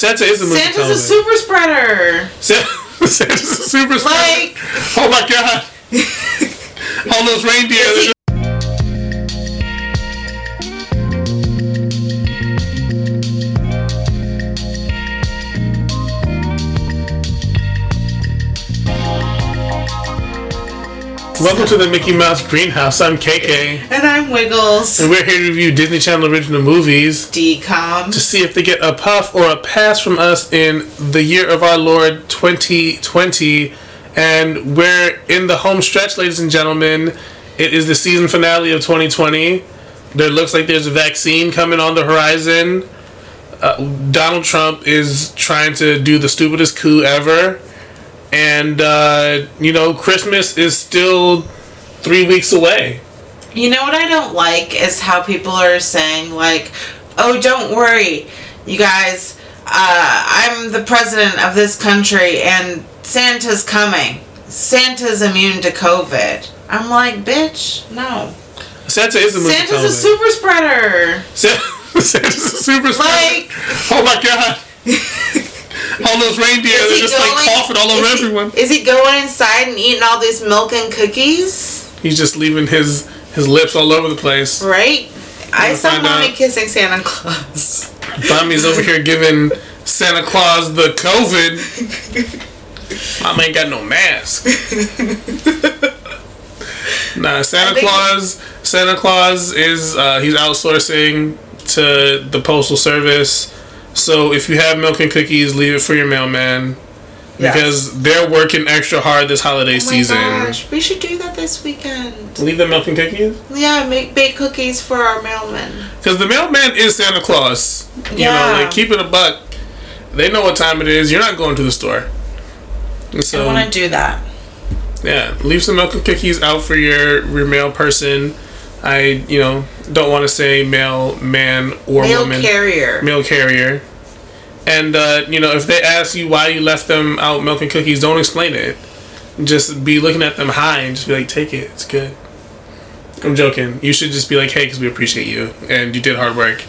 Santa is a movie. Santa's a super spreader. Santa, Santa's a super spreader. Like, Oh my god! All those reindeer. Is he- Welcome to the Mickey Mouse Greenhouse. I'm KK, and I'm Wiggles. and we're here to review Disney Channel original movies DCOM. to see if they get a puff or a pass from us in the year of our Lord 2020. And we're in the home stretch, ladies and gentlemen. It is the season finale of 2020. There looks like there's a vaccine coming on the horizon. Uh, Donald Trump is trying to do the stupidest coup ever. And, uh, you know, Christmas is still three weeks away. You know what I don't like is how people are saying, like, oh, don't worry, you guys, uh, I'm the president of this country and Santa's coming. Santa's immune to COVID. I'm like, bitch, no. Santa is a movie. Santa's a super spreader. Sa- Santa's a super spreader. Like, Oh my god! all those reindeer, is they're he just like coughing all over he- everyone. Is he going inside and eating all this milk and cookies? He's just leaving his his lips all over the place. Right? I saw mommy out. kissing Santa Claus. Mommy's over here giving Santa Claus the COVID. Mama ain't got no mask. Nah, Santa Claus. Santa Claus is uh, he's outsourcing to the postal service. So if you have milk and cookies, leave it for your mailman Yes. because they're working extra hard this holiday Oh my season. gosh, we should do that this weekend. Leave the milk and cookies. Yeah, make bake cookies for our mailman. Because the mailman is Santa Claus. You Yeah. know, like keep it a buck. They know what time it is. You're not going to the store. And I want to do that. yeah, leave some milk and cookies out for your your mail person. I you know don't want to say male man or Mail woman carrier. mail carrier. And uh, you know if they ask you why you left them out milking cookies, don't explain it. Just be looking at them high and just be like, take it. It's good. I'm joking. You should just be like, hey, because we appreciate you and you did hard work.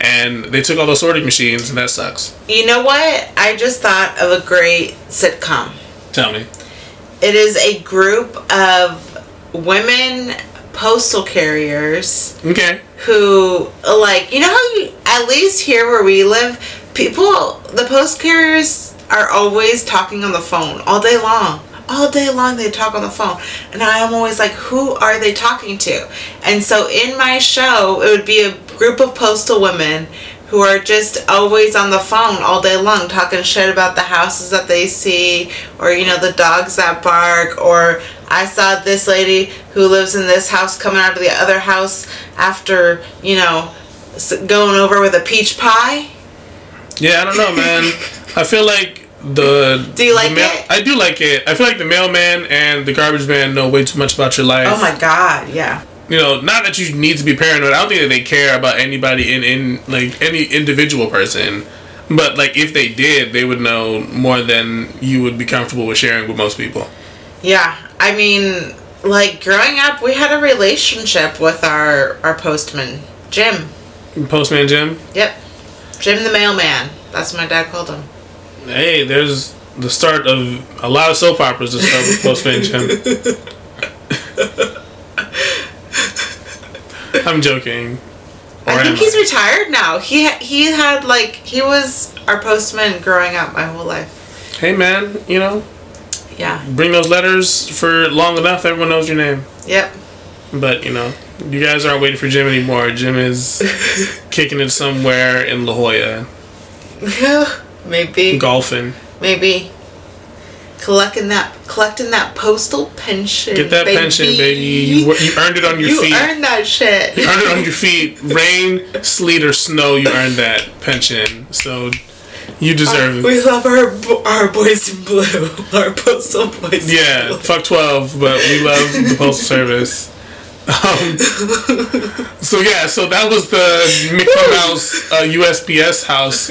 And they took all those sorting machines, and that sucks. You know what? I just thought of a great sitcom. Tell me. It is a group of women postal carriers Okay. who like you know how you at least here where we live people the post carriers are always talking on the phone all day long. All day long they talk on the phone. And i'm always like who are they talking to? And so in my show it would be a group of postal women who are just always on the phone all day long talking shit about the houses that they see or you know the dogs that bark or i saw this lady who lives in this house coming out of the other house after you know going over with a peach pie Yeah, I don't know, man. I feel like the. Do you like mail- it? I do like it. I feel like the mailman and the garbage man know way too much about your life. oh my god yeah you know, not that you need to be paranoid. I don't think that they care about anybody in in like any individual person. But like if they did, they would know more than you would be comfortable with sharing with most people. Yeah, I mean, like growing up, we had a relationship with our our postman, Jim. Postman Jim. Yep, Jim the mailman. That's what my dad called him. Hey, there's the start of a lot of soap operas that start with Postman Jim. I'm joking. Or I think he's retired now. He he had like he was our postman growing up my whole life. Hey man, you know, Yeah. bring those letters for long enough, everyone knows your name. Yep. But you know, you guys aren't waiting for Jim anymore. Jim is kicking it somewhere in La Jolla, maybe. golfing. Maybe. Collecting that collecting that postal pension. Get that pension, baby. You, you earned it on your You feet. You earned that shit. You earned it on your feet. Rain, sleet, or snow, you earned that pension. So you deserve it. We love our our boys in blue, our postal boys. in Yeah, fuck 12, but we love the Postal Service. Um, so yeah, so that was the Mickey Mouse uh, USPS house.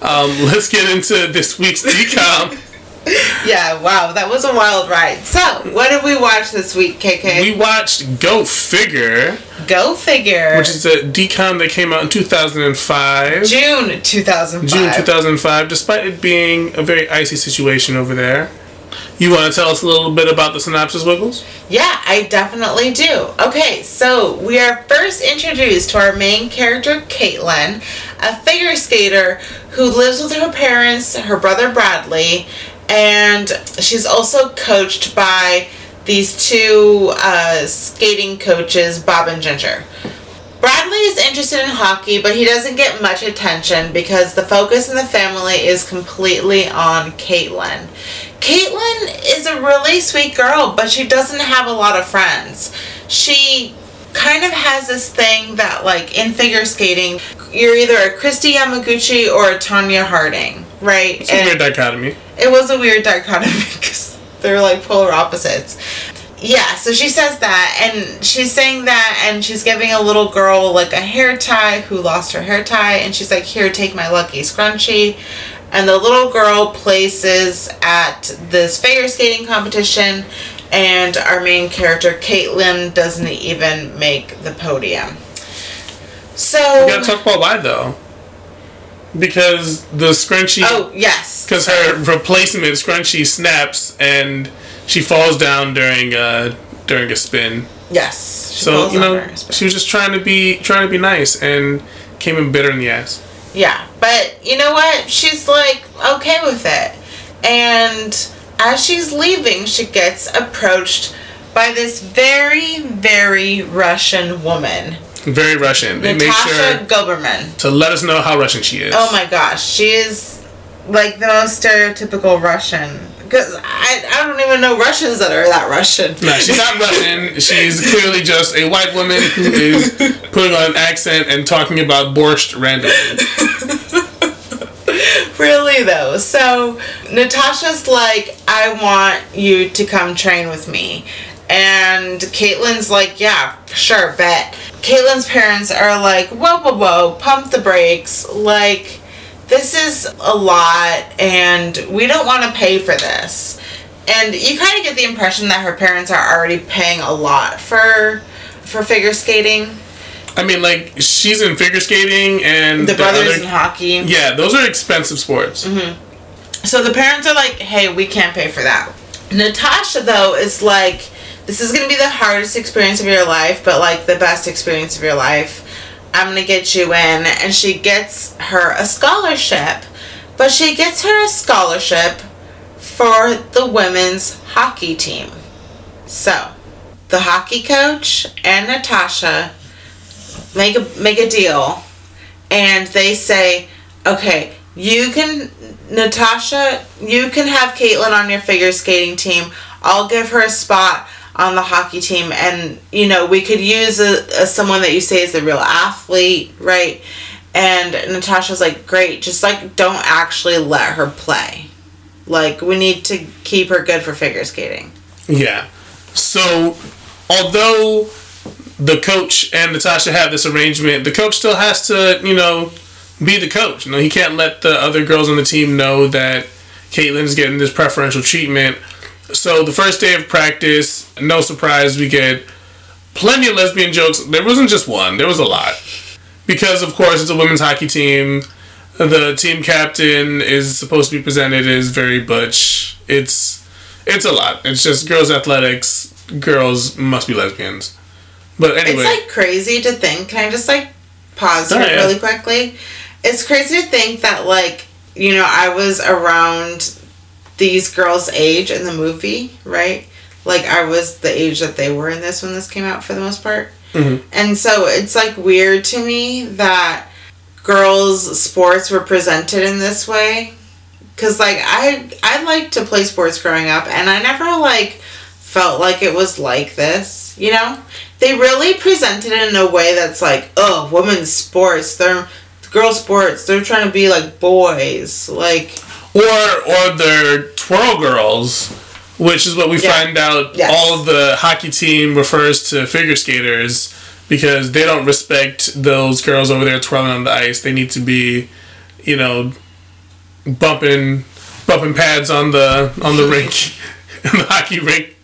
Um, let's get into this week's DCOM. yeah, wow, that was a wild ride. So, what did we watch this week, KK? We watched Go Figure. Go Figure. Which is a DCOM that came out in 2005. June 2005. June 2005, despite it being a very icy situation over there. You want to tell us a little bit about the synopsis, Wiggles? Yeah, I definitely do. Okay, so we are first introduced to our main character, Caitlin, a figure skater who lives with her parents, her brother Bradley, and she's also coached by these two uh, skating coaches, Bob and Ginger. Bradley is interested in hockey, but he doesn't get much attention because the focus in the family is completely on Caitlin. Caitlin is a really sweet girl, but she doesn't have a lot of friends. She kind of has this thing that, like, in figure skating, you're either a Kristi Yamaguchi or a Tonya Harding, right? It's a weird dichotomy. It was a weird dichotomy because they're like polar opposites. Yeah, so she says that, and she's saying that, and she's giving a little girl like a hair tie who lost her hair tie, and she's like, Here, take my lucky scrunchie and the little girl places at this figure skating competition and our main character Caitlin doesn't even make the podium. So we gotta talk about why though, because the scrunchie. Oh yes. Because her replacement scrunchie snaps and she falls down during uh during a spin. Yes. So you know she was just trying to be trying to be nice and came in bitter in the ass. Yeah, but you know what? She's like okay with it. And as she's leaving, she gets approached by this very, very Russian woman. Very Russian. They Natasha sure Goberman. To let us know how Russian she is. Oh my gosh. She is like the most stereotypical Russian. Because I, I don't even know Russians that are that Russian. No, she's not Russian. She's clearly just a white woman who is putting on an accent and talking about borscht randomly. really though. So Natasha's like, I want you to come train with me. And Caitlin's like, yeah, sure, bet. Caitlin's parents are like, whoa, whoa, whoa, pump the brakes. Like, this is a lot and we don't want to pay for this. And you kind of get the impression that her parents are already paying a lot for for figure skating. I mean, like she's in figure skating and the, the brothers other, in hockey. Yeah, those are expensive sports. Mm-hmm. So the parents are like, "Hey, we can't pay for that." Natasha though is like, "This is gonna be the hardest experience of your life, but like the best experience of your life." I'm gonna get you in. And she gets her a scholarship. But she gets her a scholarship for the women's hockey team. So, the hockey coach and Natasha make a make a deal and they say, okay, you can Natasha, you can have Caitlin on your figure skating team. I'll give her a spot on the hockey team and you know we could use a, a someone that you say is a real athlete right? And natasha's like great just like don't actually let her play. Like we need to keep her good for figure skating. Yeah. So although the coach and natasha have this arrangement the coach still has to you know be the coach. You know he can't let the other girls on the team know that caitlin's getting this preferential treatment so the first day of practice, no surprise, we get plenty of lesbian jokes. There wasn't just one, there was a lot. Because of course it's a women's hockey team. The team captain is supposed to be presented as very butch. It's it's a lot. It's just girls athletics, girls must be lesbians. But anyway. It's like crazy to think. Can I just like pause here oh, yeah. really quickly? It's crazy to think that like, you know, I was around these girls' age in the movie, right? Like I was the age that they were in this when this came out for the most part. Mm-hmm. And so it's like weird to me that girls' sports were presented in this way. Cause like I I liked to play sports growing up and I never like felt like it was like this, you know? They really presented it in a way that's like, oh, women's sports, they're girls' sports, they're trying to be like boys. Like or or they're twirl girls, which is what we yeah. find out. Yes. All the hockey team refers to figure skaters because they don't respect those girls over there twirling on the ice. They need to be, you know, bumping bumping pads on the on the rink, in the hockey rink.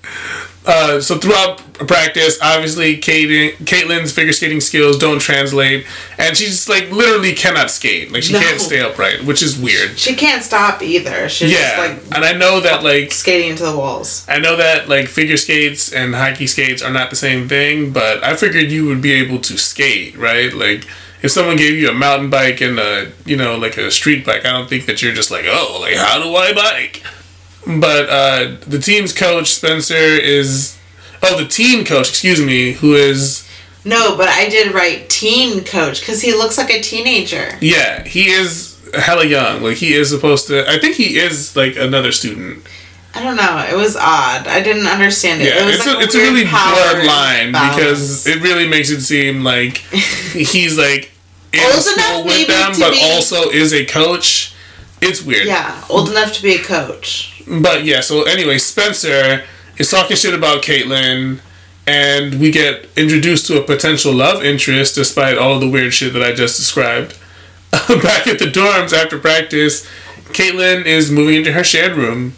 Uh, so throughout practice, obviously, Caitlin, Caitlin's figure skating skills don't translate, and she just like literally cannot skate. Like she No. can't stay upright, which is weird. She can't stop either. She's Yeah, just like and I know that like skating into the walls. I know that like figure skates and hockey skates are not the same thing, but I figured you would be able to skate, right? Like if someone gave you a mountain bike and a you know like a street bike, I don't think that you're just like oh like how do I bike? But uh, the team's coach Spencer is oh the team coach excuse me who is No, but I did write teen coach because he looks like a teenager. yeah he is hella young like he is supposed to I think he is like another student I don't know. It was odd. I didn't understand it. Yeah, it was it's, like a, it's a really blurred line balance. because it really makes it seem like he's like in Old school enough with maybe them, but be- also is a coach. It's weird. yeah, old enough to be a coach. But yeah, so anyway, Spencer is talking shit about Caitlyn, and we get introduced to a potential love interest despite all the weird shit that I just described. Back at the dorms after practice, Caitlyn is moving into her shared room,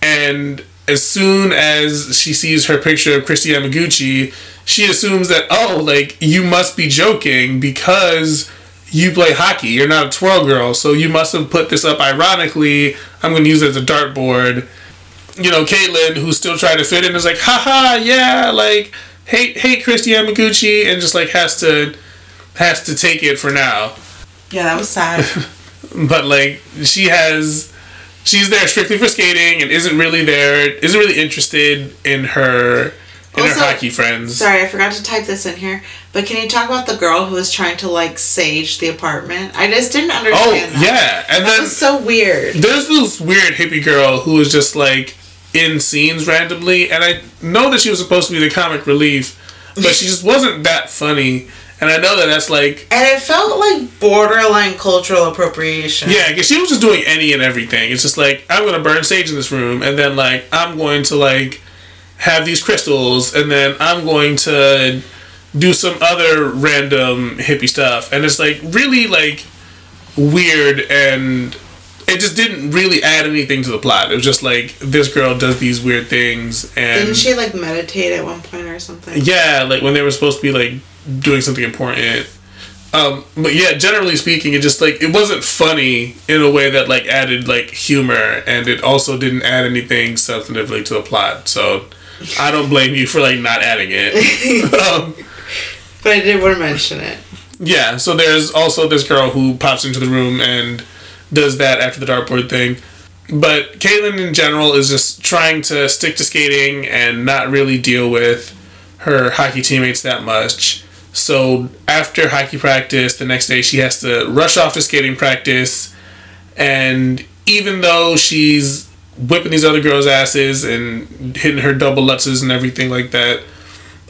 and as soon as she sees her picture of Kristi Yamaguchi, she assumes that, oh, like, you must be joking because you play hockey. You're not a twirl girl, so you must have put this up ironically. I'm going to use it as a dartboard. You know, Caitlyn, who's still trying to fit in, is like, haha, yeah, like, hate, hate Kristi Yamaguchi, and just, like, has to, has to take it for now. Yeah, that was sad. But, like, she has, she's there strictly for skating and isn't really there, isn't really interested in her, in Also- her hockey friends. Sorry, I forgot to type this in here. But can you talk about the girl who was trying to like sage the apartment? I just didn't Oh, understand that. yeah. And That then was so weird. there's this weird hippie girl who was just like in scenes randomly, and I know that she was supposed to be the comic relief, but she just wasn't that funny. And I know that that's like, And it felt like borderline cultural appropriation. yeah, because she was just doing any and everything. It's just like I'm gonna burn sage in this room, and then like I'm going to like have these crystals, and then I'm going to do some other random hippie stuff, and it's like really like weird and it just didn't really add anything to the plot. It was just like this girl does these weird things and Didn't she like meditate at one point or something? yeah, like when they were supposed to be like doing something important. Um, but yeah, generally speaking, it just like it wasn't funny in a way that like added like humor, and it also didn't add anything substantively to the plot. So I don't blame you for like not adding it. um, But I did want to mention it. yeah, so there's also this girl who pops into the room and does that after the dartboard thing. But Caitlyn in general is just trying to stick to skating and not really deal with her hockey teammates that much. So after hockey practice, the next day she has to rush off to skating practice. And even though she's whipping these other girls' asses and hitting her double lutzes and everything like that,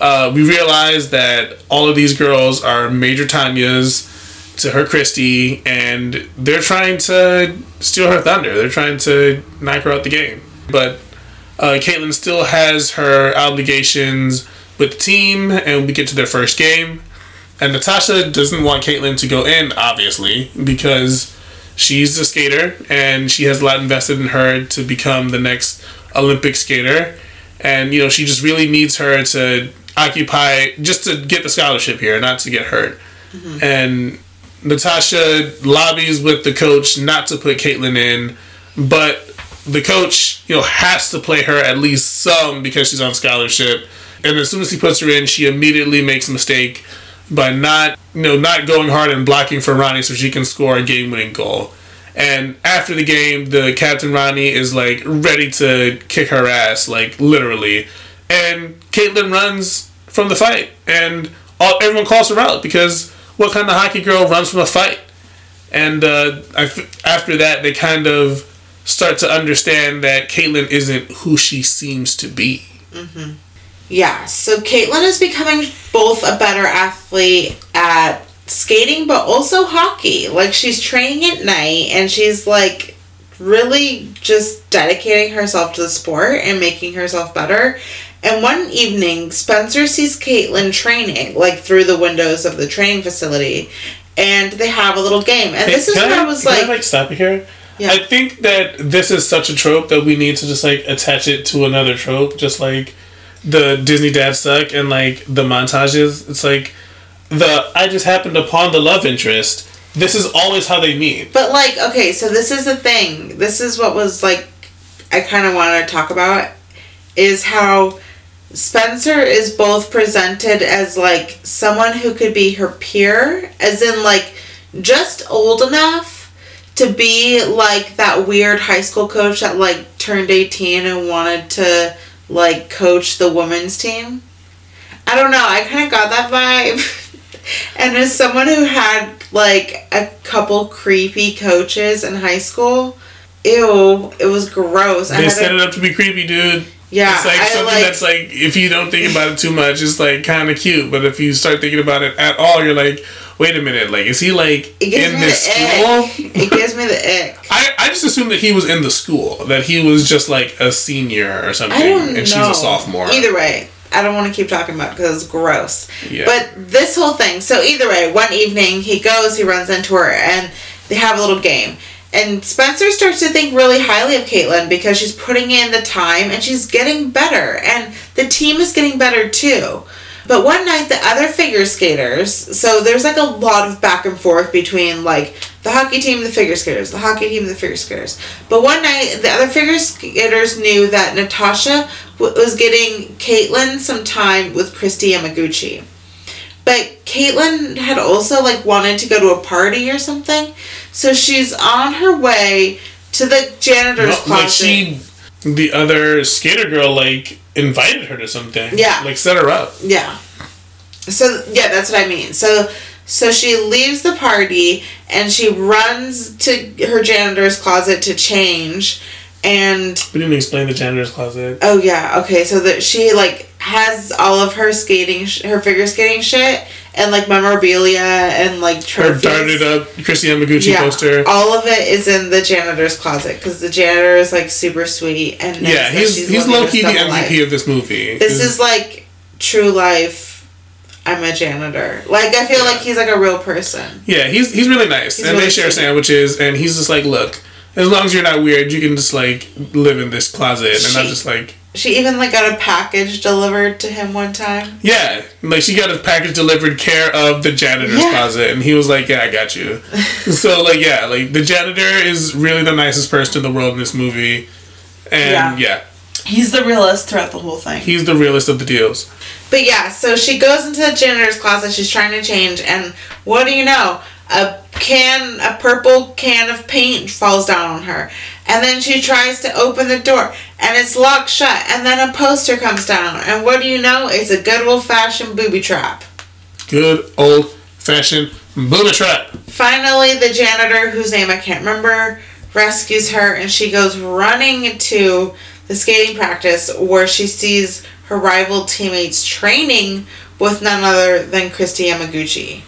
uh, we realize that all of these girls are Major Tonya's to her Christy, and they're trying to steal her thunder. They're trying to knock her out the game. But uh, Caitlyn still has her obligations with the team, and we get to their first game. And Natasha doesn't want Caitlyn to go in, obviously, because she's a skater and she has a lot invested in her to become the next Olympic skater. And, you know, she just really needs her to occupy, just to get the scholarship here, not to get hurt. Mm-hmm. And Natasha lobbies with the coach not to put Caitlyn in, but the coach, you know, has to play her at least some because she's on scholarship. And as soon as he puts her in, she immediately makes a mistake by not, you know, not going hard and blocking for Ronnie so she can score a game-winning goal. And after the game, the captain Ronnie is like ready to kick her ass, like literally. And Caitlin runs from the fight, and all, everyone calls her out because what kind of hockey girl runs from a fight? And uh, after that, they kind of start to understand that Caitlyn isn't who she seems to be. Yeah, so Caitlin is becoming both a better athlete at skating but also hockey. Like she's training at night and she's like really just dedicating herself to the sport and making herself better. And one evening, Spencer sees Caitlin training, like through the windows of the training facility, and they have a little game. And this is where I, I was can like, I, like stop you here? Yeah. I think that this is such a trope that we need to just like attach it to another trope, just like the Disney dad suck and like the montages. It's like the I just happened upon the love interest. This is always how they meet. But like, okay, so this is the thing. This is what was like I kind of wanted to talk about is how Spencer is both presented as like someone who could be her peer, as in like just old enough to be like that weird high school coach that like turned 18 and wanted to like coach the women's team. I don't know, I kind of got that vibe. and as someone who had like a couple creepy coaches in high school, ew, it was gross. They set a- it up to be creepy, dude. yeah, it's like I something like, that's like if you don't think about it too much, it's like kind of cute. But if you start thinking about it at all, you're like, wait a minute, like is he like it gives in this the school? ick. it gives me the ick. I, I just assumed that he was in the school, that he was just like a senior or something, I don't and know. she's a sophomore. Either way, I don't want to keep talking about it because it's gross. Yeah. But this whole thing. So either way, one evening he goes, he runs into her, and they have a little game. And Spencer starts to think really highly of Caitlin because she's putting in the time and she's getting better, and the team is getting better too. But one night, the other figure skaters, so there's like a lot of back and forth between like the hockey team, and the figure skaters, the hockey team, and the figure skaters. But one night, the other figure skaters knew that Natasha w- was getting Caitlin some time with Kristi Yamaguchi. But Caitlin had also like wanted to go to a party or something, so she's on her way to the janitor's No, closet. like she, the other skater girl, like invited her to something. Yeah. like set her up. Yeah. So yeah, that's what I mean. So so she leaves the party and she runs to her janitor's closet to change and We didn't explain the janitor's closet. oh yeah, okay, so that she like has all of her skating sh- her figure skating shit and like memorabilia and like Her darted up Kristi Yamaguchi yeah, poster. all of it is in the janitor's closet because the janitor is like super sweet and Yeah, he's he's low key the MVP life. of this movie. This is like true life. I'm a janitor. Like I feel like he's like a real person. Yeah, he's he's really nice, He's and really they share sweet. sandwiches, and he's just like, look, as long as you're not weird, you can just like live in this closet, and I'm just like, She even like got a package delivered to him one time. yeah, like she got a package delivered care of the janitor's Yeah. closet, and he was like, yeah, I got you. so like, yeah, like the janitor is really the nicest person in the world in this movie, and Yeah. yeah, He's the realist throughout the whole thing. he's the realest of the deals. But yeah, so she goes into the janitor's closet. She's trying to change, and what do you know? A can, a purple can of paint falls down on her, and then she tries to open the door, and it's locked shut. And then a poster comes down, and what do you know? It's a good old fashioned booby trap. Good old fashioned booby trap. Finally, the janitor, whose name I can't remember, rescues her and she goes running to the skating practice where she sees her rival teammates training with none other than Kristi Yamaguchi.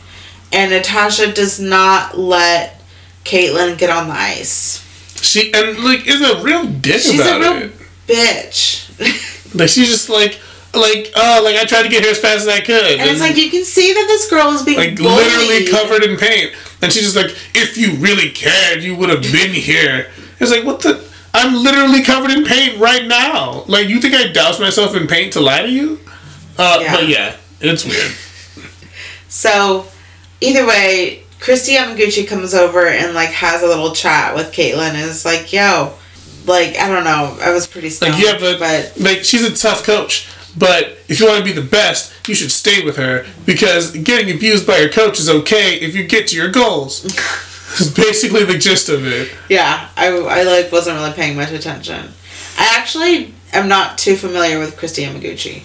And Natasha does not let Caitlin get on the ice. She and like is a real dick She's about a real it. bitch. Like she's just like like uh like I tried to get here as fast as I could. and it's like you can see that this girl is being like bullied. literally covered in paint. And she's just like, if you really cared, you would have been here. It's like, what the? I'm literally covered in paint right now. Like, you think I doused myself in paint to lie to you? Uh, Yeah. But yeah, it's weird. So, either way, Kristi Yamaguchi comes over and like has a little chat with Caitlin and is like, "Yo, like I don't know, I was pretty stoned, Like, yeah, but, but like, she's a tough coach. But if you want to be the best, you should stay with her because getting abused by your coach is okay if you get to your goals. It's basically the gist of it. yeah, I I like wasn't really paying much attention. I actually am not too familiar with Kristi Yamaguchi.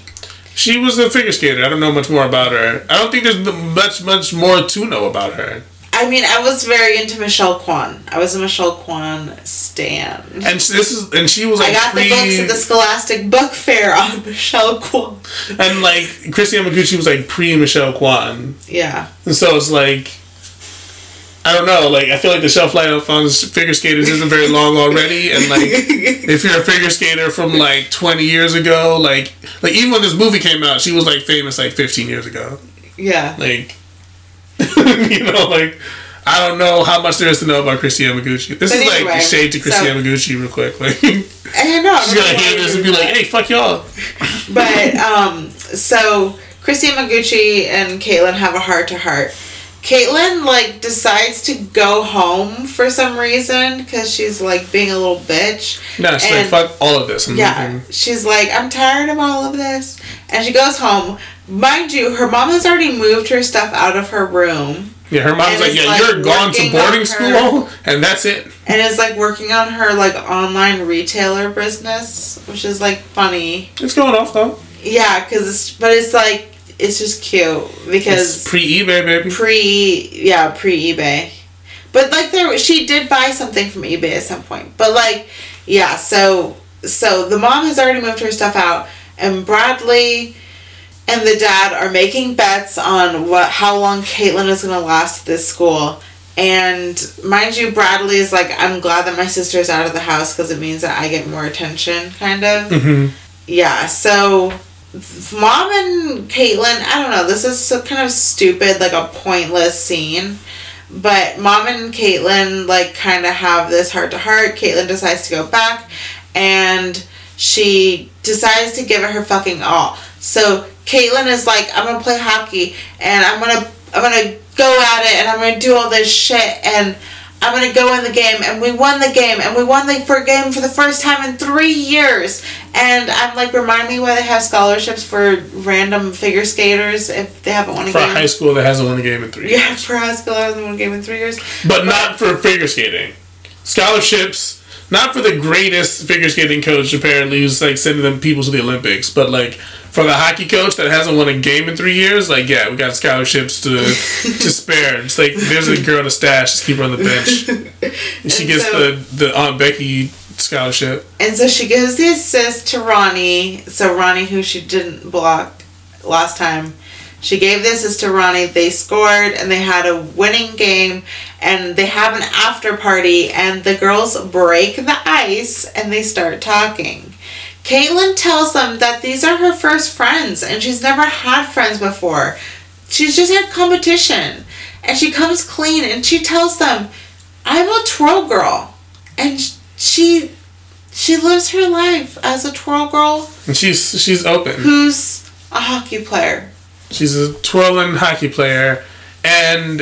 She was a figure skater. I don't know much more about her. I don't think there's much, much more to know about her. I mean, I was very into Michelle Kwan. I was a Michelle Kwan stan. And this is, and she was like I got pre, the books at the Scholastic Book Fair on Michelle Kwan. and like Kristi Yamaguchi was like pre Michelle Kwan, Yeah. and so it's like. I don't know, like I feel like the shelf life on figure skaters isn't very long already, and like if you're a figure skater from like 20 years ago, like like even when this movie came out, she was like famous like 15 years ago. Yeah. Like, you know, like I don't know how much there is to know about Kristi Yamaguchi. This But is anyway, like shade to Kristi so- Yamaguchi real quick. Like she's I know. She's gonna hear this and be like, "Hey, fuck y'all." But um, so Kristi Yamaguchi and Caitlyn have a heart to heart. Caitlyn like decides to go home for some reason because she's like being a little bitch. No, she's like, "Fuck all of this." I'm Yeah, leaving. she's like, I'm tired of all of this, and she goes home. Mind you, her mom has already moved her stuff out of her room Yeah, her mom's like, "Yeah, like, you're gone to boarding school, and that's it." and is like working on her like online retailer business, which is like funny. It's going off though. Yeah, because it's but it's like it's just cute because pre eBay, baby. pre yeah pre eBay, but like there she did buy something from eBay at some point. But like yeah, so so the mom has already moved her stuff out, and Bradley and the dad are making bets on what how long Caitlyn is gonna last at this school. And mind you, Bradley is like, I'm glad that my sister's out of the house because it means that I get more attention, kind of. hmm Yeah, so mom and Caitlyn, I don't know, this is so kind of stupid, like a pointless scene. But mom and Caitlyn like kind of have this heart to heart. Caitlyn decides to go back and she decides to give it her fucking all. So Caitlyn is like, I'm gonna play hockey and I'm gonna I'm gonna go at it and I'm gonna do all this shit and I'm gonna go in the game and we won the game and we won the for game for the first time in three years and I'm like remind me why they have scholarships for random figure skaters if they haven't won a For a game. high school that hasn't won a game in three. yeah, for high school I haven't won a game in three years. But not for figure skating. Scholarships, not for the greatest figure skating coach apparently who's like sending them people to the Olympics, but like for the hockey coach that hasn't won a game in three years, like yeah, we got scholarships to to spare. It's like there's a girl in a stash, just keep her on the bench. And she And gets so- the the Aunt Becky scholarship. And so she gives the assist to Ronnie. So Ronnie, who she didn't block last time, she gave the assist to Ronnie. They scored and they had a winning game. And they have an after party. And the girls break the ice and they start talking. Caitlin tells them that these are her first friends and she's never had friends before. She's just had competition. And she comes clean and she tells them, I'm a twirl girl. And she she lives her life as a twirl girl And she's she's open. who's a hockey player. She's a twirling hockey player, and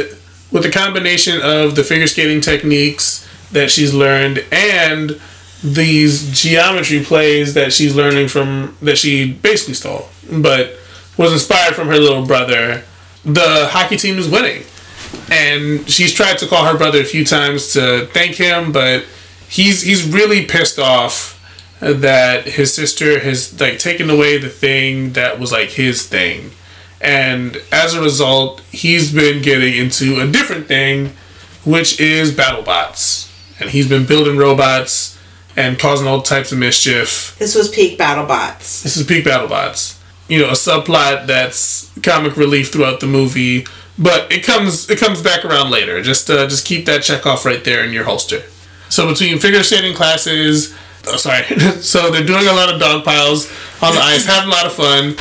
with the combination of the figure skating techniques that she's learned and these geometry plays that she's learning from that she basically stole, but was inspired from her little brother. The hockey team is winning, and she's tried to call her brother a few times to thank him, but he's he's really pissed off that his sister has like taken away the thing that was like his thing. And as a result he's been getting into a different thing which is battle bots and he's been building robots and causing all types of mischief This was peak battle bots. this is peak battle bots you know a subplot that's comic relief throughout the movie but it comes it comes back around later just uh, just keep that check off right there in your holster so between figure skating classes oh, sorry so they're doing a lot of dog piles on the ice having a lot of fun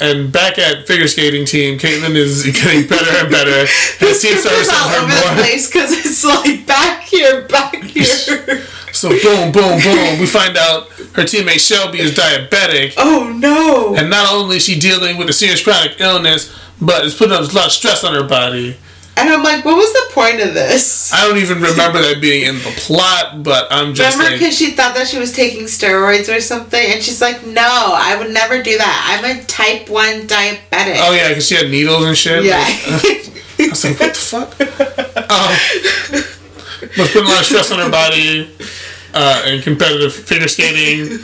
and back at figure skating team, Caitlin is getting better and better. And This seems to is all over her the more. place because it's like back here, back here. So boom, boom, boom. We find out her teammate Shelby is diabetic, oh no! and not only is she dealing with a serious chronic illness, but it's putting a lot of stress on her body. And I'm like, what was the point of this? I don't even remember that being in the plot, but I'm just Remember, because she thought that she was taking steroids or something, and she's like, "No, I would never do that. I'm a type one diabetic." oh yeah, because she had needles and shit. yeah. Like, I was like, what the fuck? Um, was putting a lot of stress on her body uh, in competitive figure skating,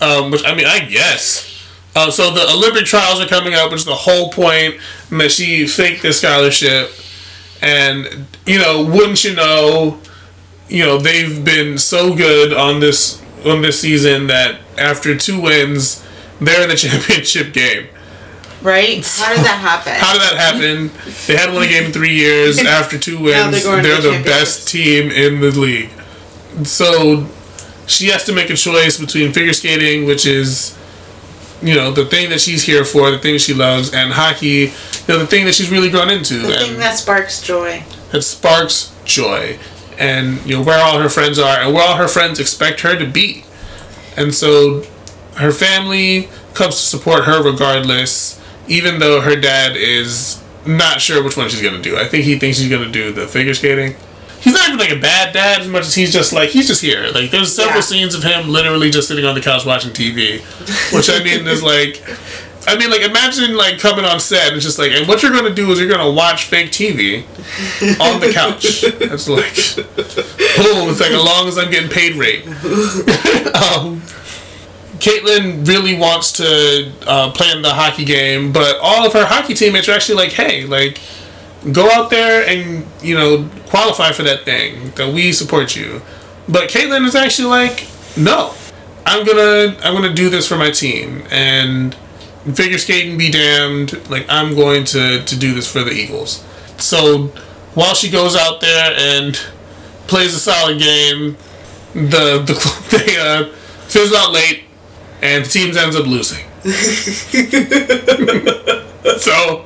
um, which I mean, I guess. Uh, so the Olympic trials are coming up, which is the whole point that she faked this scholarship, and you know, wouldn't you know, you know, they've been so good on this on this season that after two wins, they're in the championship game. Right? How did that happen? How did that happen? They hadn't won a game in three years. After two wins, they're they're the the best team in the league. So she has to make a choice between figure skating, which is, you know, the thing that she's here for, the thing she loves, and hockey, you know, the thing that she's really grown into. the thing that sparks joy. that sparks joy, and you know where all her friends are and where all her friends expect her to be, and so her family comes to support her regardless, even though her dad is not sure which one she's gonna do. I think he thinks she's gonna do the figure skating. He's not even like a bad dad as much as he's just like he's just here. Like there's several Yeah. scenes of him literally just sitting on the couch watching TV, which I mean is like. I mean, like, imagine like coming on set and it's just like, and what you're gonna do is you're gonna watch fake TV on the couch. It's like, boom! It's like as long as I'm getting paid rate. um, Caitlin really wants to uh, play in the hockey game, but all of her hockey teammates are actually like, "Hey, like, go out there and you know qualify for that thing. That we support you." But Caitlin is actually like, "No, I'm gonna I'm gonna do this for my team and figure skating be damned. Like, I'm going to to do this for the Eagles." So while she goes out there and plays a solid game, the the they uh, fizzle out late and the team ends up losing. so,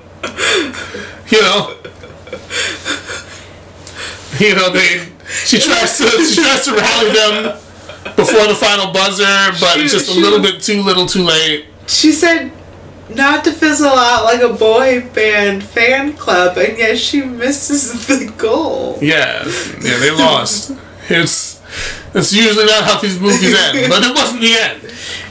you know, you know they she tries to she tries to rally them before the final buzzer, but it's just a little she- bit too little, too late. She said not to fizzle out like a boy band fan club, and yet she misses the goal. Yeah, yeah, they lost. It's it's usually not how these movies end, but it wasn't the end.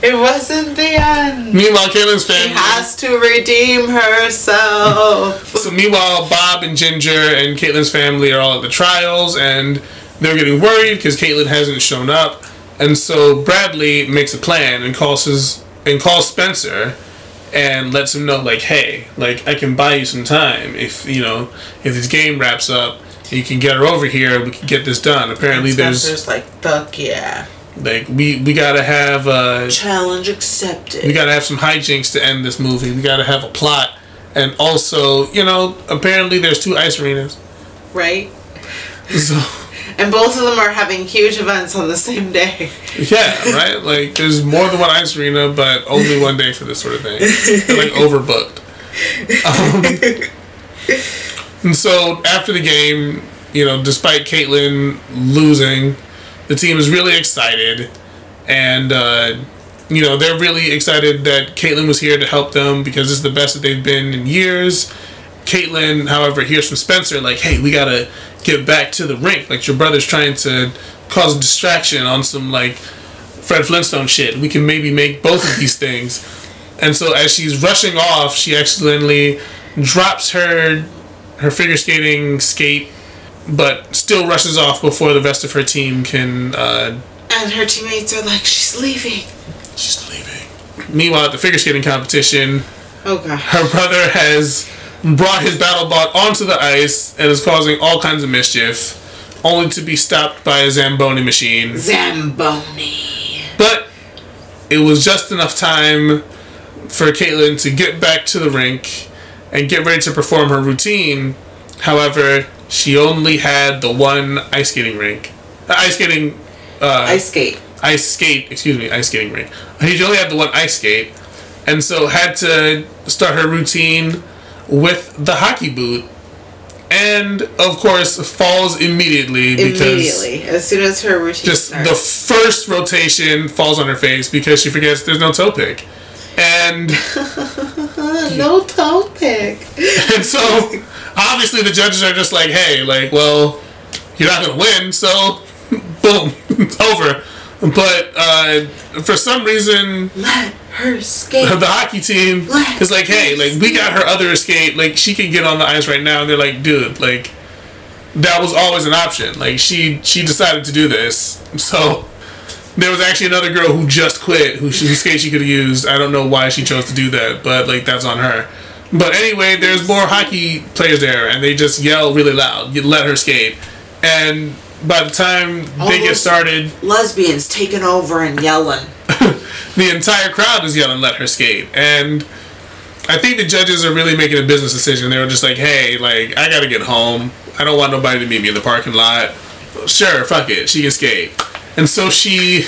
It wasn't the end. Meanwhile, Caitlin's She family. has to redeem herself. So meanwhile, Bob and Ginger and Caitlin's family are all at the trials, and they're getting worried because Caitlin hasn't shown up. And so Bradley makes a plan and calls his and calls Spencer and lets him know like, hey, like I can buy you some time if you know if this game wraps up. You can get her over here. We can get this done. Apparently, there's like, fuck yeah. like we we gotta have uh Challenge accepted. we gotta have some hijinks to end this movie. We gotta have a plot, and also you know apparently there's two ice arenas. right? So And both of them are having huge events on the same day. yeah, right. Like there's more than one ice arena, but only one day for this sort of thing. They're like overbooked. Um, and so after the game, you know, despite Caitlyn losing, the team is really excited, and uh, you know they're really excited that Caitlyn was here to help them because is the best that they've been in years. Caitlyn, however, hears from Spencer like, "Hey, we gotta get back to the rink. Like your brother's trying to cause a distraction on some like Fred Flintstone shit. We can maybe make both of these things." And so as she's rushing off, she accidentally drops her her figure skating skate, but still rushes off before the rest of her team can. Uh, And her teammates are like, she's leaving. she's leaving. Meanwhile, at the figure skating competition, Oh god. her brother has brought his battle bot onto the ice and is causing all kinds of mischief, only to be stopped by a Zamboni machine. Zamboni. But it was just enough time for Caitlyn to get back to the rink and get ready to perform her routine. However, she only had the one ice skating rink. Uh, ice skating. Uh, Ice skate. ice skate, excuse me, ice skating rink. He only had the one ice skate, and so had to start her routine with the hockey boot, and of course falls immediately because Immediately. As soon as her routine just starts. the first rotation falls on her face because she forgets there's no toe pick, and no toe pick. and so obviously the judges are just like, hey, like, well, you're not gonna win, so boom, it's over. But uh, for some reason, Let her skate. the hockey team is like, hey, like we got her other escape, like she can get on the ice right now. And they're like, dude, like that was always an option. Like she she decided to do this, so there was actually another girl who just quit, who she whose skate she could have used. I don't know why she chose to do that, but like that's on her. But anyway, there's more hockey players there, and they just yell really loud. You let her skate, and by the time they get started, Lesbians taking over and yelling. the entire crowd is yelling "Let her skate," and I think the judges are really making a business decision. They were just like, "Hey, like I gotta get home. I don't want nobody to meet me in the parking lot. Sure, fuck it, she can skate." And so she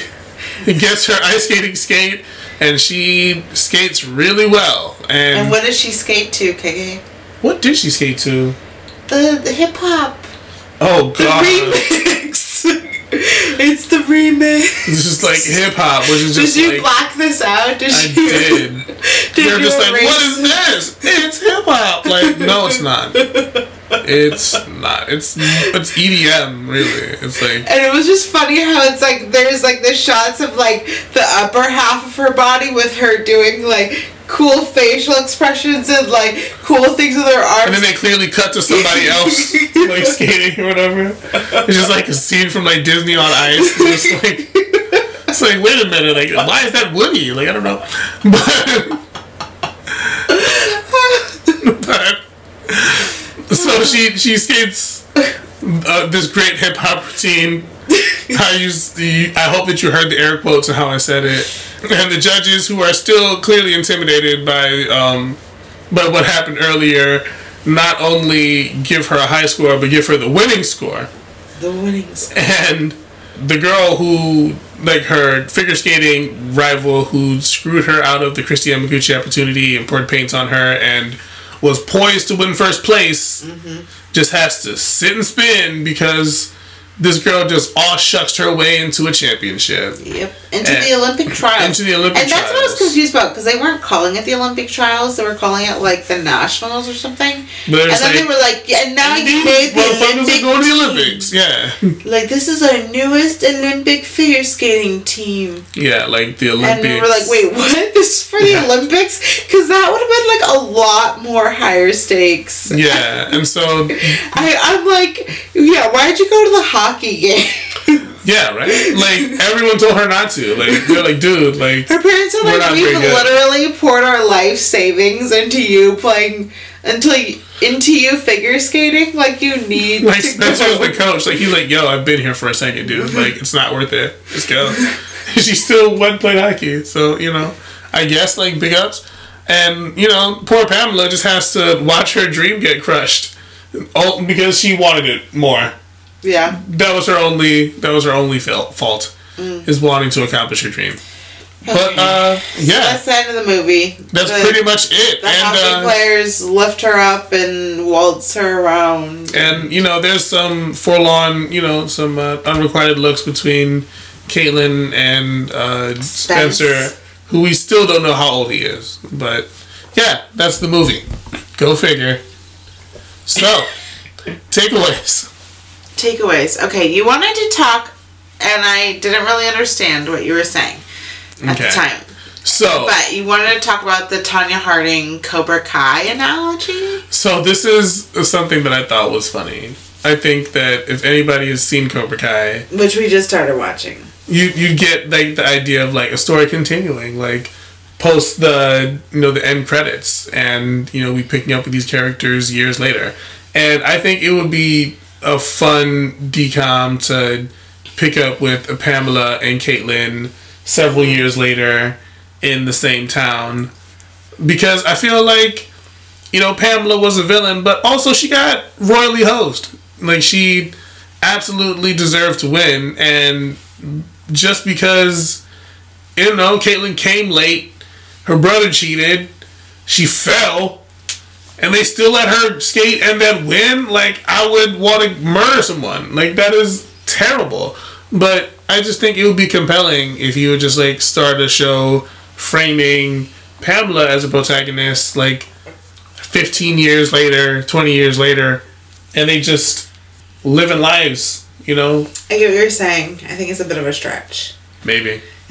gets her ice skating skate, and she skates really well. And, And what does she skate to, KK? what did she skate to? The, the hip hop. Oh god. It's the remix. It's just like hip hop, which is Did you like black this out? Did I you? did. Did They're just like, what is this? It's hip hop. Like, no, it's not. It's not. It's it's EDM, really. It's like And it was just funny how it's like there's like the shots of like the upper half of her body with her doing like cool facial expressions and like cool things with their arms. And then they clearly cut to somebody else like skating or whatever. It's just like a scene from like Disney on Ice. It's like it's like wait a minute, like why is that Woody? Like I don't know, but but so she she skates uh, this great hip hop routine. I use the. I hope that you heard the air quotes and how I said it. And the judges who are still clearly intimidated by um, by what happened earlier, not only give her a high score but give her the winning score. the winning score. And the girl who like her figure skating rival who screwed her out of the Kristi Yamaguchi opportunity and poured paint on her and was poised to win first place just has to sit and spin because this girl just all shucks her way into a championship. Yep. Into And- the Olympic trials. into the Olympic And that's what I was confused about because they weren't calling it the Olympic trials. They were calling it like the nationals or something. But and then they were like, yeah, and now you made the Olympic going to the. Olympics. Yeah. Like this is our newest Olympic figure skating team. Yeah, like the Olympics. And we were like, wait, what? This is for the Yeah. Olympics? Because that would have been like a lot more higher stakes. Yeah, and so I, I'm like, yeah, why'd you go to the hockey game? yeah, right. Like everyone told her not to. Like they're like, dude, like Her parents are like, we've very good." literally poured our life savings into you playing, until you, into you figure skating. Like you need like to go. was the coach. Like he's like, yo, I've been here for a second, dude. Mm-hmm. Like it's not worth it. Just go. she still went play hockey, so you know, I guess like big ups. And you know, poor Pamela just has to watch her dream get crushed, all because she wanted it more. Yeah. that was her only that was her only fault is wanting to accomplish her dream but uh yeah That's the end of the movie. that's the, pretty much it The and hockey uh, players lift her up and waltz her around. and you know there's some forlorn you know some uh, unrequited looks between Caitlin and uh, Spence. Spencer who we still don't know how old he is but yeah that's the movie go figure so takeaways Takeaways. Okay, you wanted to talk, and I didn't really understand what you were saying at Okay. the time. so But you wanted to talk about the Tonya Harding Cobra Kai analogy? So this is something that I thought was funny. I think that if anybody has seen Cobra Kai, Which we just started watching. you you get like the idea of like a story continuing, like post the you know the end credits, and you know we picking up with these characters years later, and I think it would be a fun DCOM to pick up with Pamela and Caitlyn several years later in the same town, because I feel like you know, Pamela was a villain, but also she got royally hosed. Like she absolutely deserved to win, and just because you know Caitlyn came late, her brother cheated, she fell, and they still let her skate and then win. Like I would want to murder someone. Like that is terrible. But I just think it would be compelling if you would just like start a show framing Pamela as a protagonist, like 15 years later, 20 years later, and they just living lives, you know? I get what you're saying. I think it's a bit of a stretch. Maybe.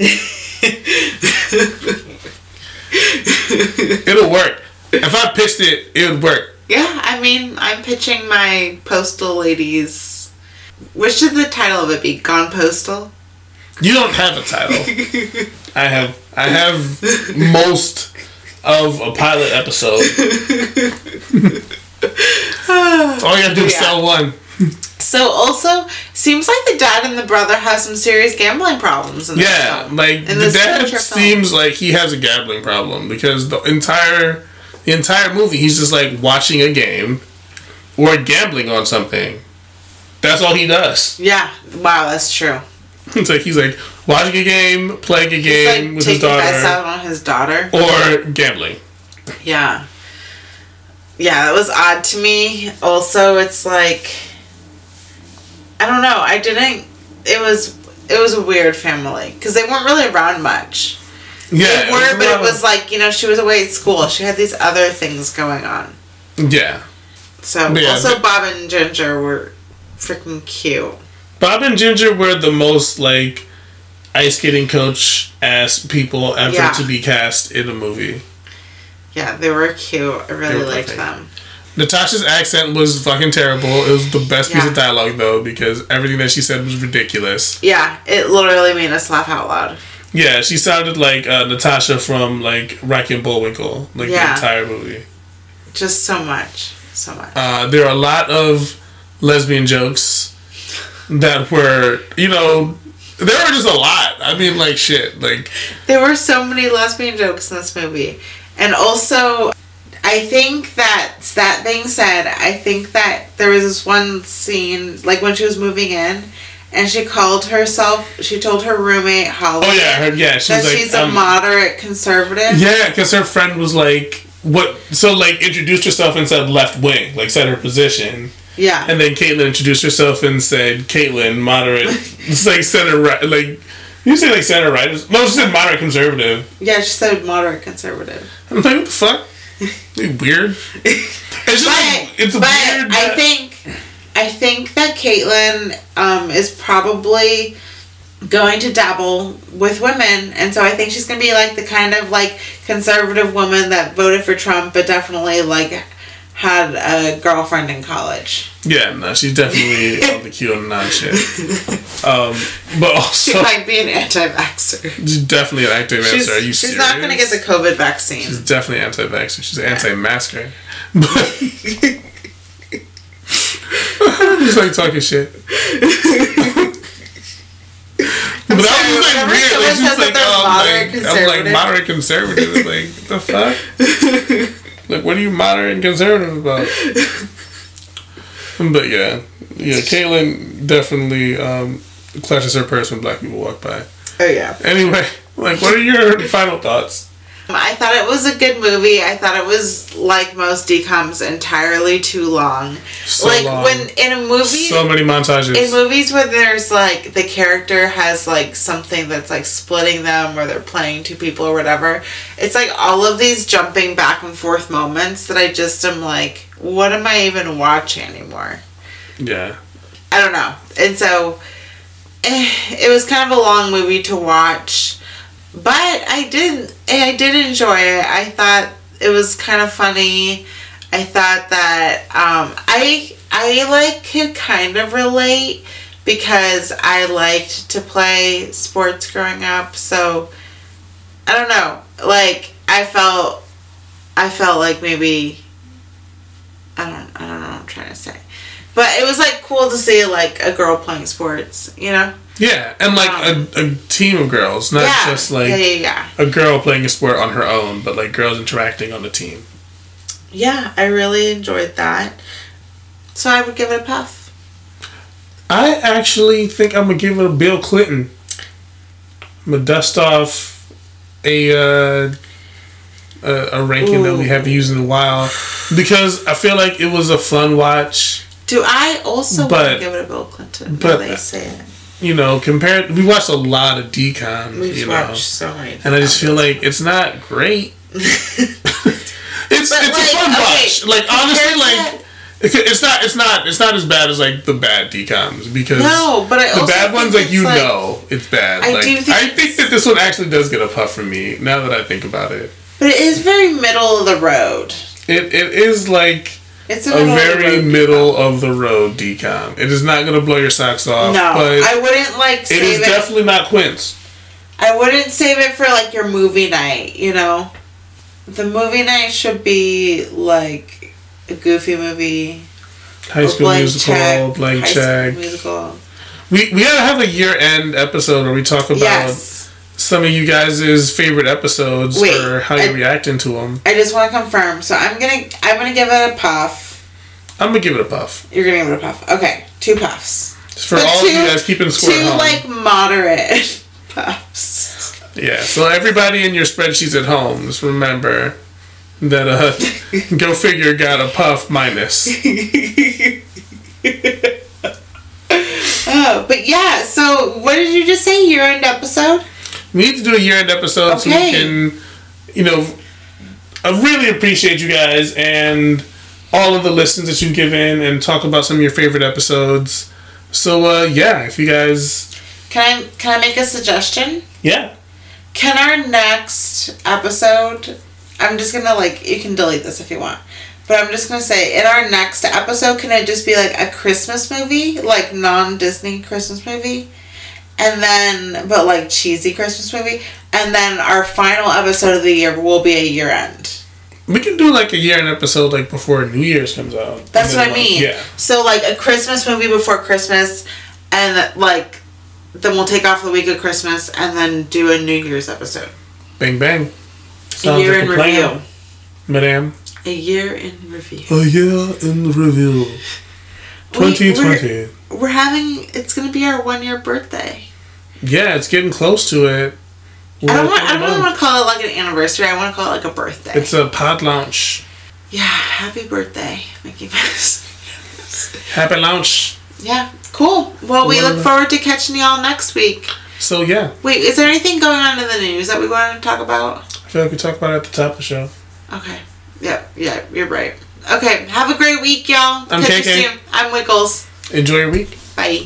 It'll work. If I pitched it, it would work. Yeah, I mean, I'm pitching my Postal Ladies. What should the title of it be? Gone Postal? You don't have a title. I have I have most of a pilot episode. All you have to do is sell one. So, also, seems like the dad and the brother have some serious gambling problems in Yeah, film. like the dad seems like he has a gambling problem because the entire the entire movie he's just like watching a game or gambling on something. That's all he does. Yeah, wow, that's true. It's like he's like watching a game, playing a game like with his taking bets out on his daughter. or gambling. Yeah. Yeah, that was odd to me. Also, it's like I don't know. I didn't. It was it was a weird family because they weren't really around much. Yeah, They were, but it was like you know she was away at school. She had these other things going on. yeah. So yeah, also the- Bob and Ginger were freaking cute. Bob and Ginger were the most like ice skating coach ass people ever Yeah. to be cast in a movie. Yeah, they were cute. I really liked them. Natasha's accent was fucking terrible. It was the best piece of dialogue though because everything that she said was ridiculous. Yeah, it literally made us laugh out loud. Yeah, she sounded like uh, Natasha from like Rocky and Bullwinkle, like Yeah. the entire movie. Just so much, so much. Uh, there are a lot of lesbian jokes that were, you know, there were just a lot. I mean, like shit, like There were so many lesbian jokes in this movie. And also, I think that, that being said, I think that there was this one scene, like when she was moving in, and she called herself, she told her roommate, Holly, oh yeah, her, yeah, she that was like, she's a um, moderate conservative. yeah, because her friend was like, what? So like introduced herself and said left wing, like said her position. Yeah. And then Caitlyn introduced herself and said, Caitlyn, moderate. it's like center right. Like, you say like center right? No, she said moderate conservative. Yeah, she said moderate conservative. I'm like, what the fuck? Weird. It's just But, like, it's but weird. I think I think that Caitlyn um, is probably going to dabble with women, and so I think she's gonna be like the kind of like conservative woman that voted for Trump, but definitely like had a girlfriend in college. Yeah, no, she's definitely on the QAnon shit. Um, but She might be an anti-vaxxer. she's definitely an active She's. Are you she's serious? not gonna get the COVID vaccine. She's definitely anti-vaxxer. She's anti-masker. But just like talking shit. But sorry, was just like whenever weird. Like, she's says like, oh, like, I'm like moderate conservative. Like, the fuck? like, what are you moderate and conservative about? But yeah, yeah, Caitlyn definitely um, clutches her purse when black people walk by. oh yeah. Anyway, like, what are your final thoughts? I thought it was a good movie. I thought it was like most DCOMs entirely too long. So like long. when in a movie So many montages. in movies where there's like the character has like something that's like splitting them or they're playing two people or whatever. It's like all of these jumping back and forth moments that I just am like, what am I even watching anymore? yeah. I don't know. And so eh, it was kind of a long movie to watch, but I did I did enjoy it. I thought it was kind of funny. I thought that um, I I like could kind of relate because I liked to play sports growing up. So I don't know. Like I felt I felt like maybe I don't I don't know what I'm trying to say. But it was like cool to see like a girl playing sports, you know? Yeah, and like a, a team of girls, not yeah. just like yeah, yeah, a girl playing a sport on her own, but like girls interacting on the team. Yeah, I really enjoyed that. So I would give it a puff. I actually think I'm gonna give it a Bill Clinton. I'm gonna dust off a uh, a, a ranking that we haven't used in a while because I feel like it was a fun watch. Do I also want to give it a Bill Clinton? but- But they say it. You know, compared we watched a lot of DCOM. We've you know, watched so many. and I just feel like it's not great. it's But, it's a like, fun okay, watch. Like honestly, like it- it's not it's not it's not as bad as like the bad DCOMs because no, but I the bad ones like you it's, know it's bad. I like, do think I think that this one actually does get a puff from me now that I think about it. But it is very middle of the road. It it is like It's a, a middle of the very middle of the road DCOM. It is not gonna blow your socks off. No, but I wouldn't like it save is it. definitely not Quince. I wouldn't save it for like your movie night. You know, the movie night should be like a goofy movie. High School blank Musical, check, Blank High Check. School Musical. We we gotta have a year end episode where we talk about Yes. Some of you guys' favorite episodes Wait, or how you're I- reacting to them. I just want to confirm. So I'm gonna I'm gonna give it a puff. I'm gonna give it a puff. You're gonna give it a puff. Okay, two puffs. Just for But all of you guys keeping score Two at home. like moderate puffs. yeah, so everybody in your spreadsheets at home, just remember that uh go figure got a puff minus. Uh, but yeah, so what did you just say? Year end episode? We need to do a year end episode so we can, you know, I really appreciate you guys and all of the listens that you've given and talk about some of your favorite episodes. So uh, yeah, if you guys, Can I can I make a suggestion? yeah, Can our next episode I'm just gonna like you can delete this if you want. But I'm just gonna say in our next episode can it just be like a Christmas movie? Like non Disney Christmas movie? And then but like cheesy Christmas movie. And then our final episode of the year will be a year end. we can do like a year end episode like before New Year's comes out. That's what I mean. Yeah, So like a Christmas movie before Christmas, and like then we'll take off the week of Christmas and then do a New Year's episode. bang bang. A Sounds year like in a review. Madame. A year in review. A year in review. 2020. We're, we're having. It's gonna be our one year birthday. Yeah, it's getting close to it. We're I don't want. I don't month. want to call it like an anniversary. I want to call it like a birthday. It's a pod launch. yeah. Happy birthday, Mickey Mouse. Happy launch. yeah. Cool. Well, we look forward to catching y'all next week. So yeah, Wait, is there anything going on in the news that we want to talk about? I feel like we talked about it at the top of the show. Okay. Yeah, Yeah. You're right. Okay. Have a great week, y'all. I'm Catch you KK. soon. I'm Wiggles. Enjoy your week. Bye.